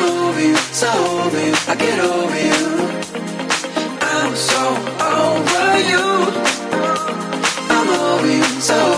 I'm over you, so over you. I get over you. I'm so over you. I'm over you, so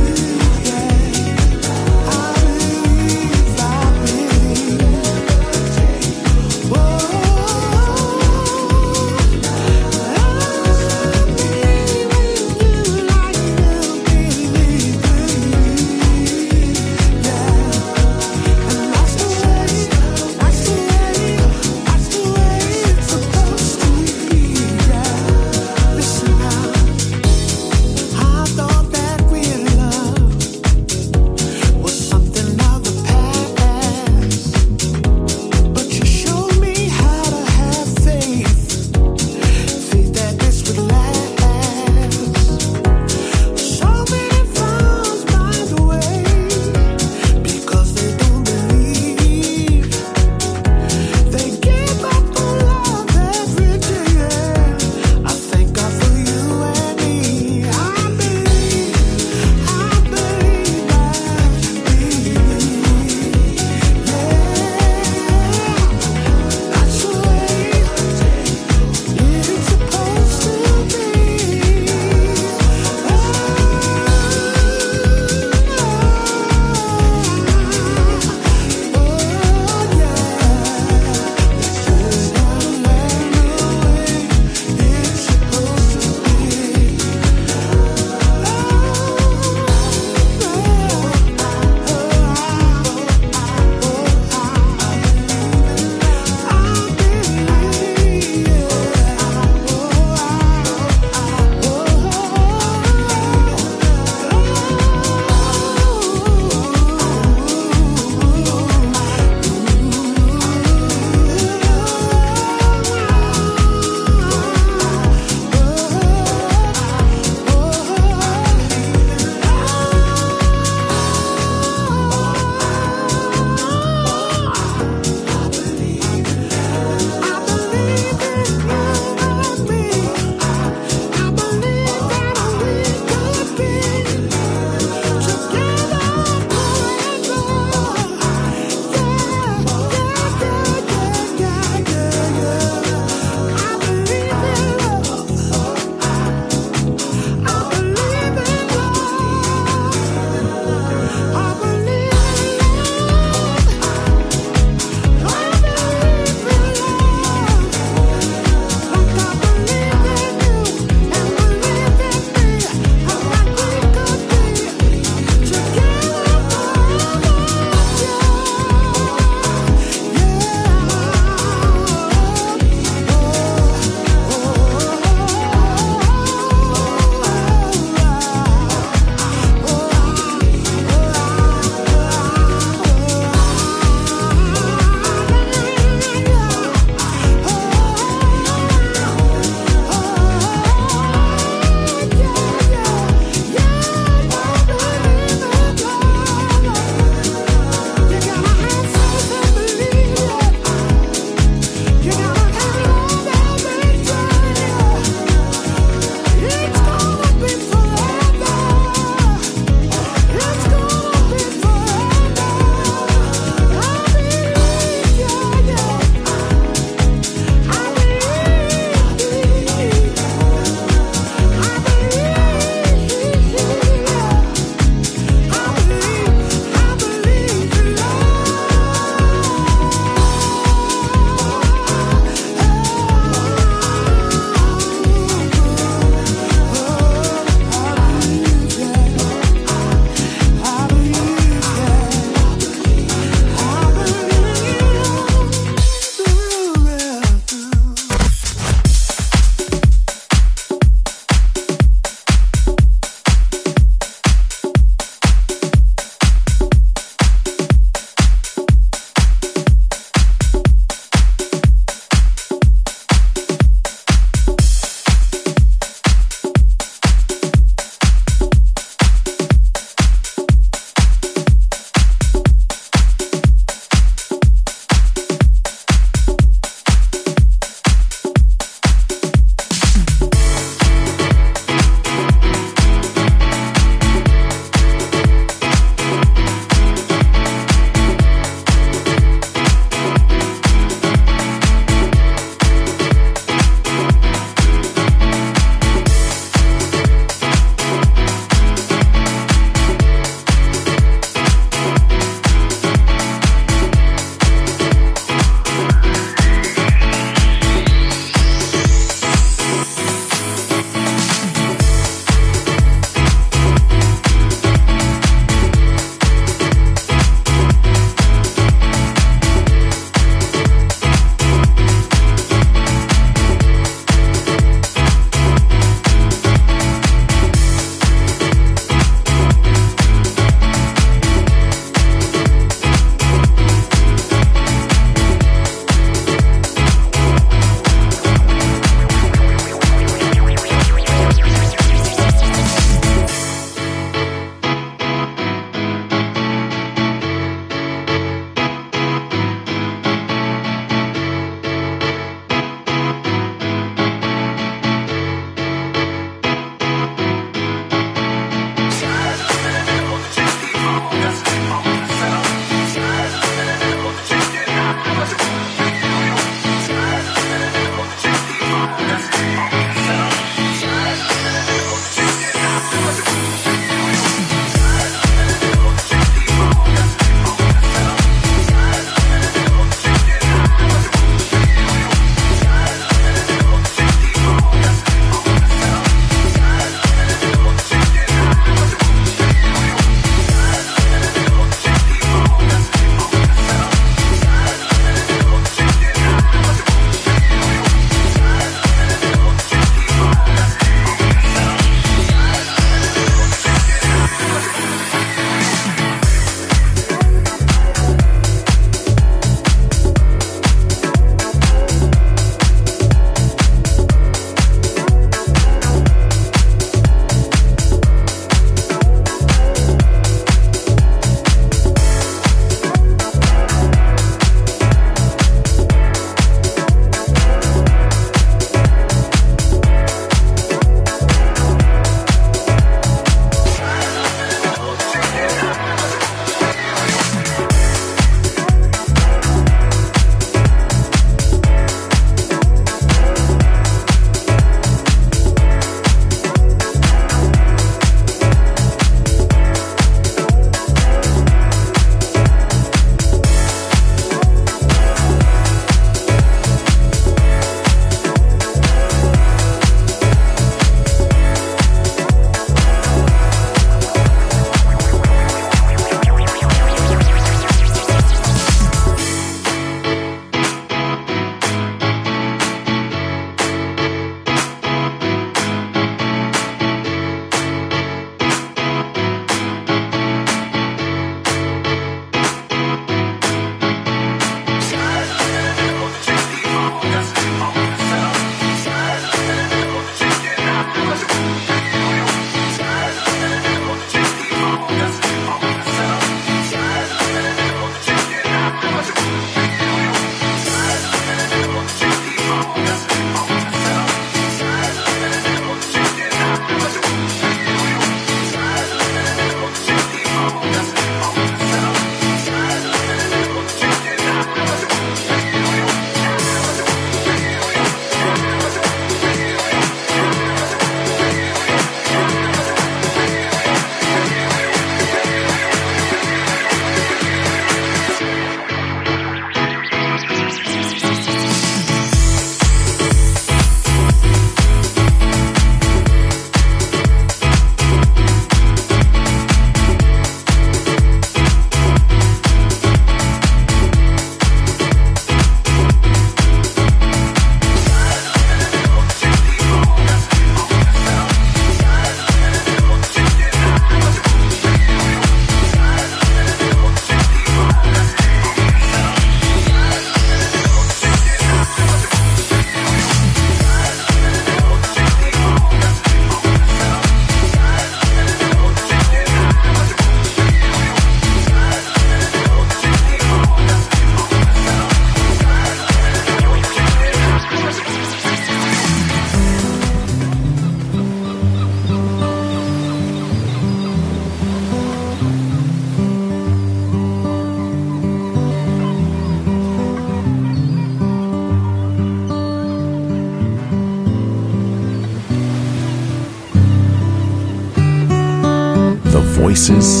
Texas.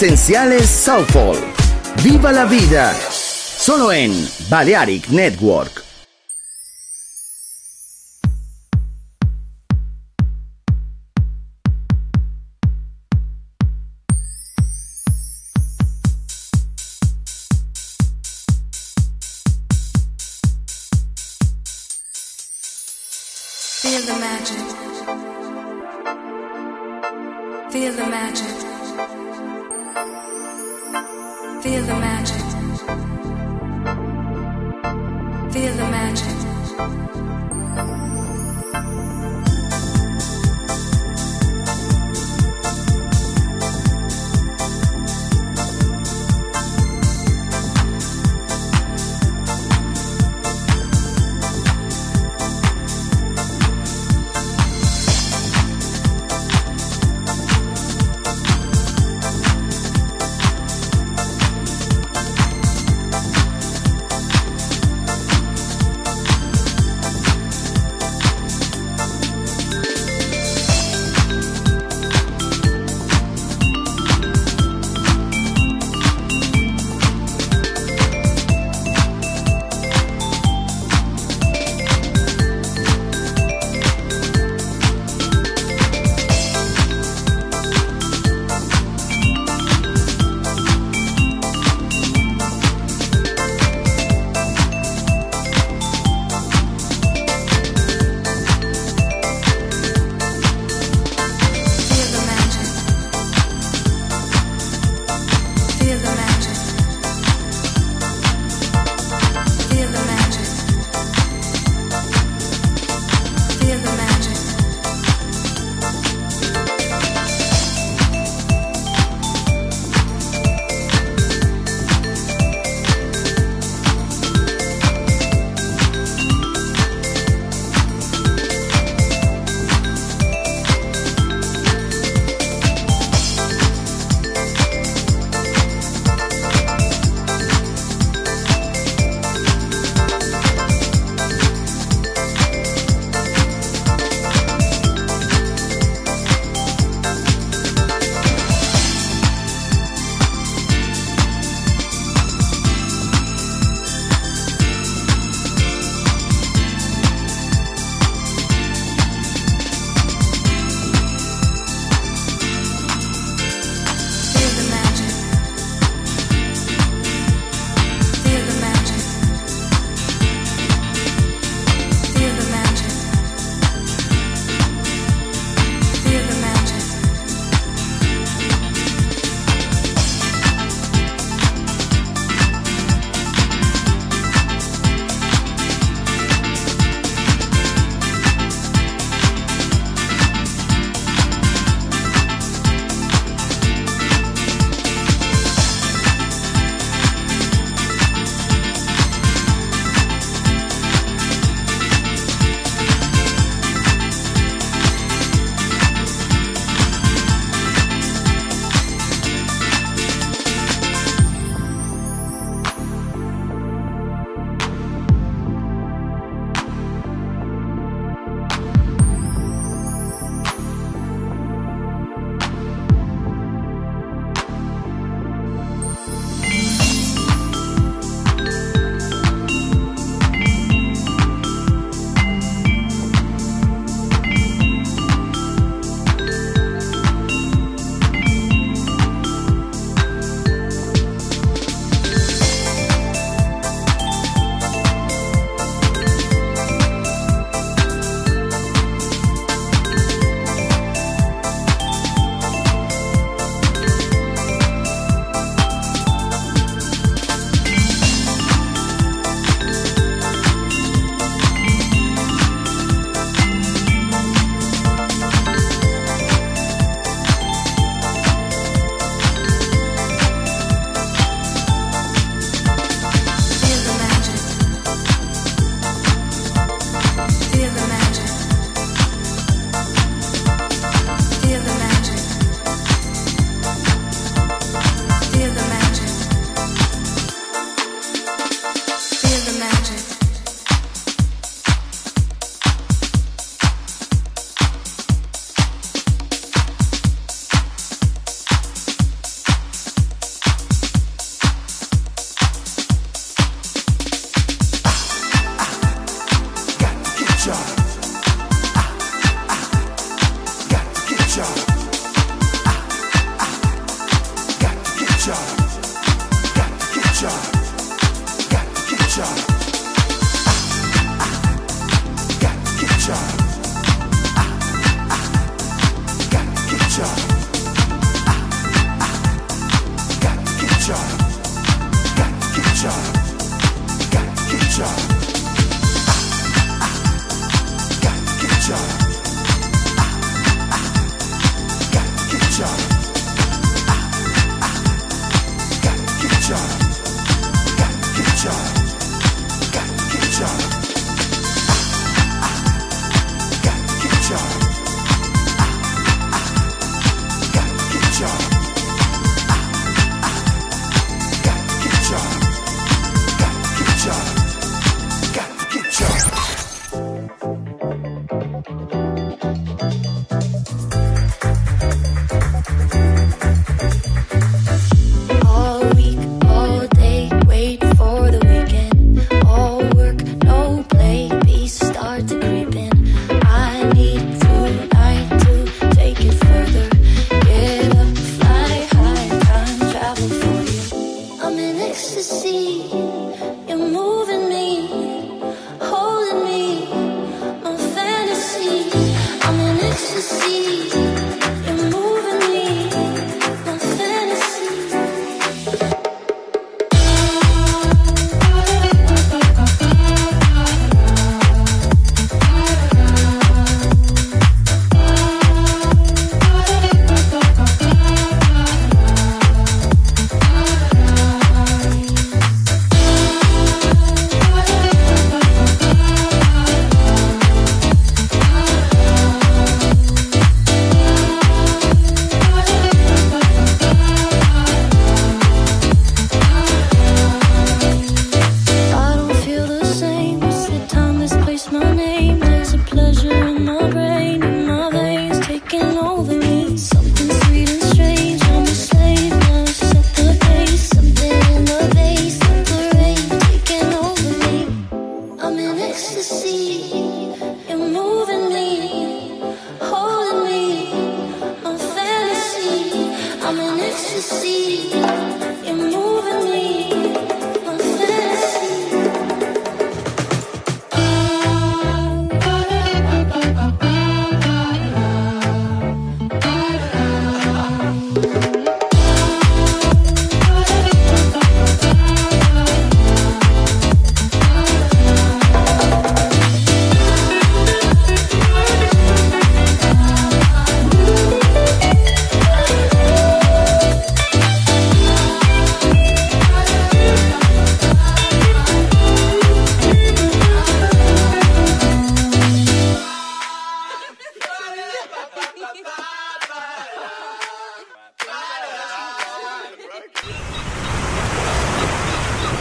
Esenciales Soulful. Viva la vida. Solo en Balearic Network. Feel the magic. Feel the magic. Feel the magic. Feel the magic.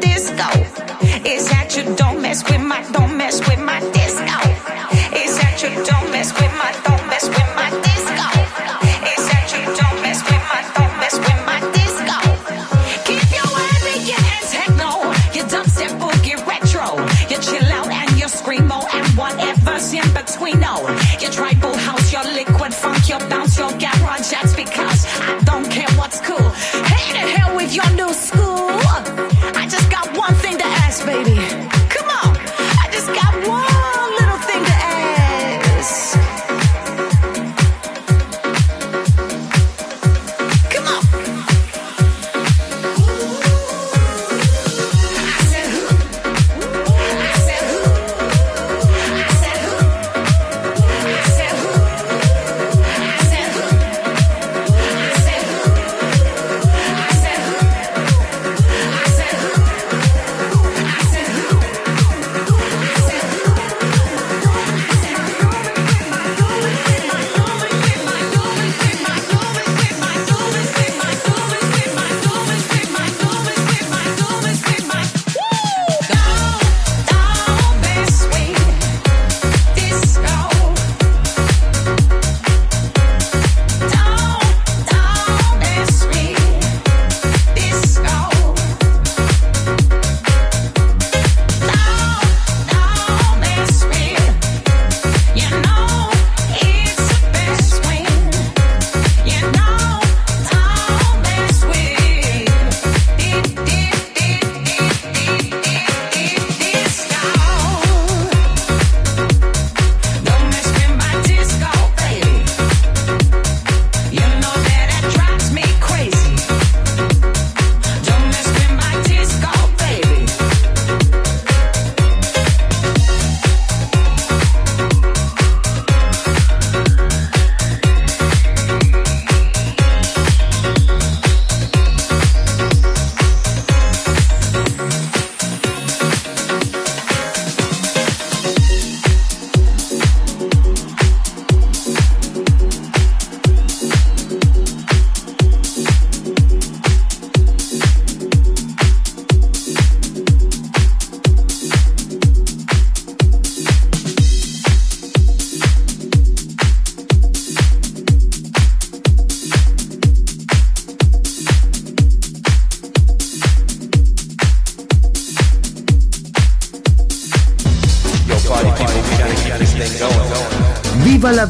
disco. That you don't mess with my, don't mess with my disco. Is that you don't mess with my.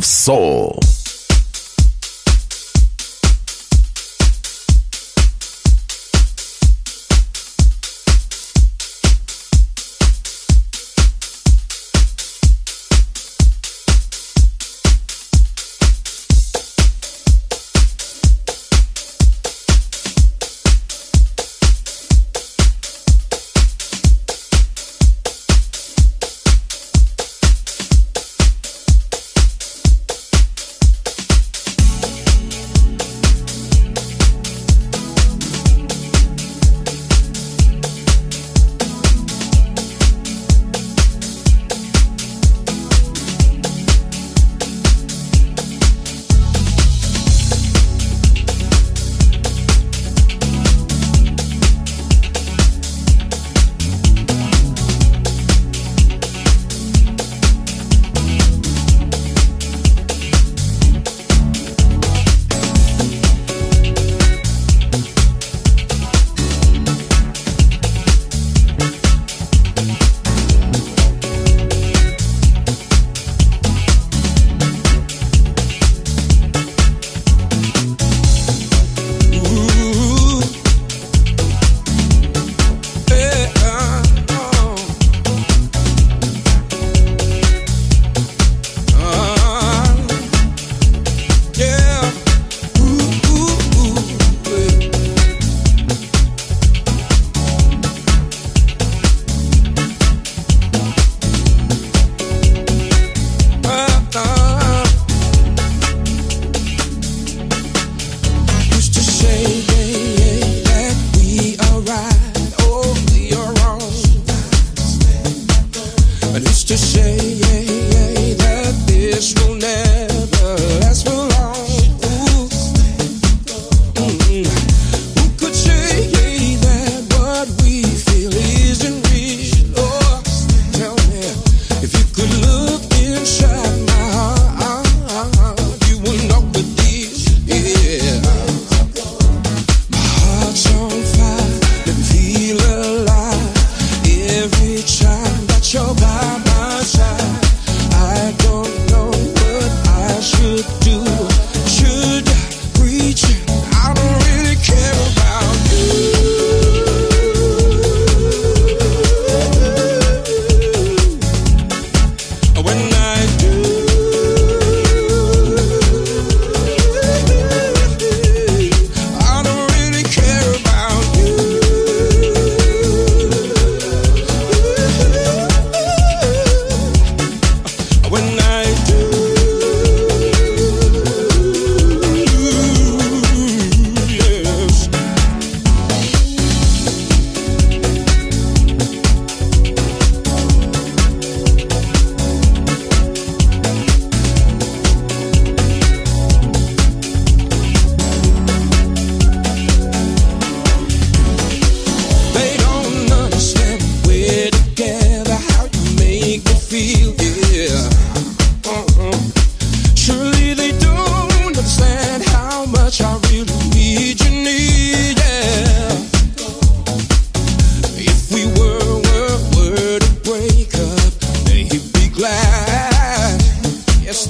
Of soul.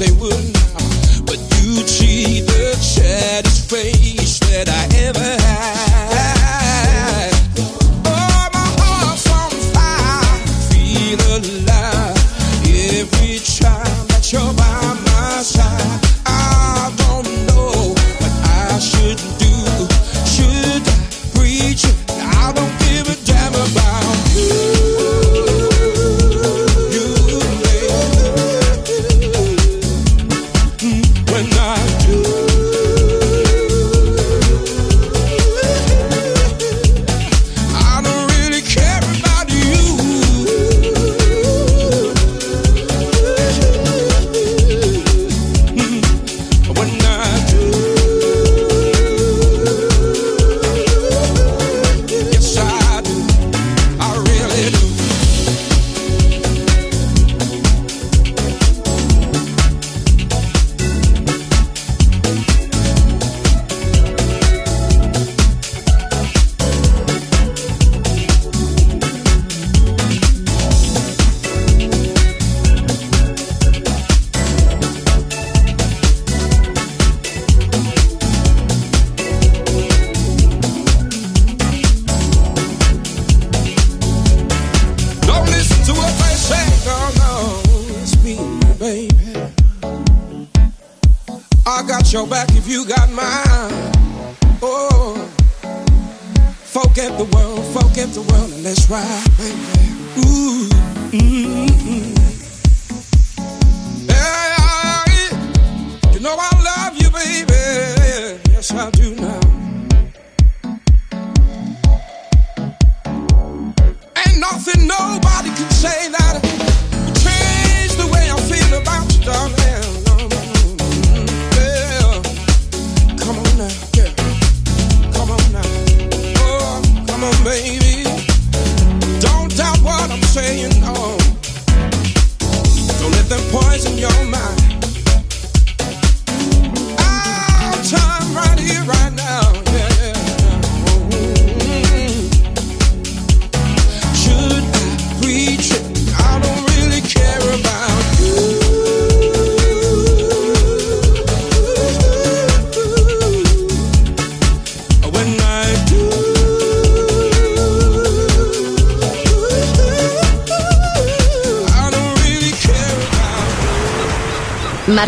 They would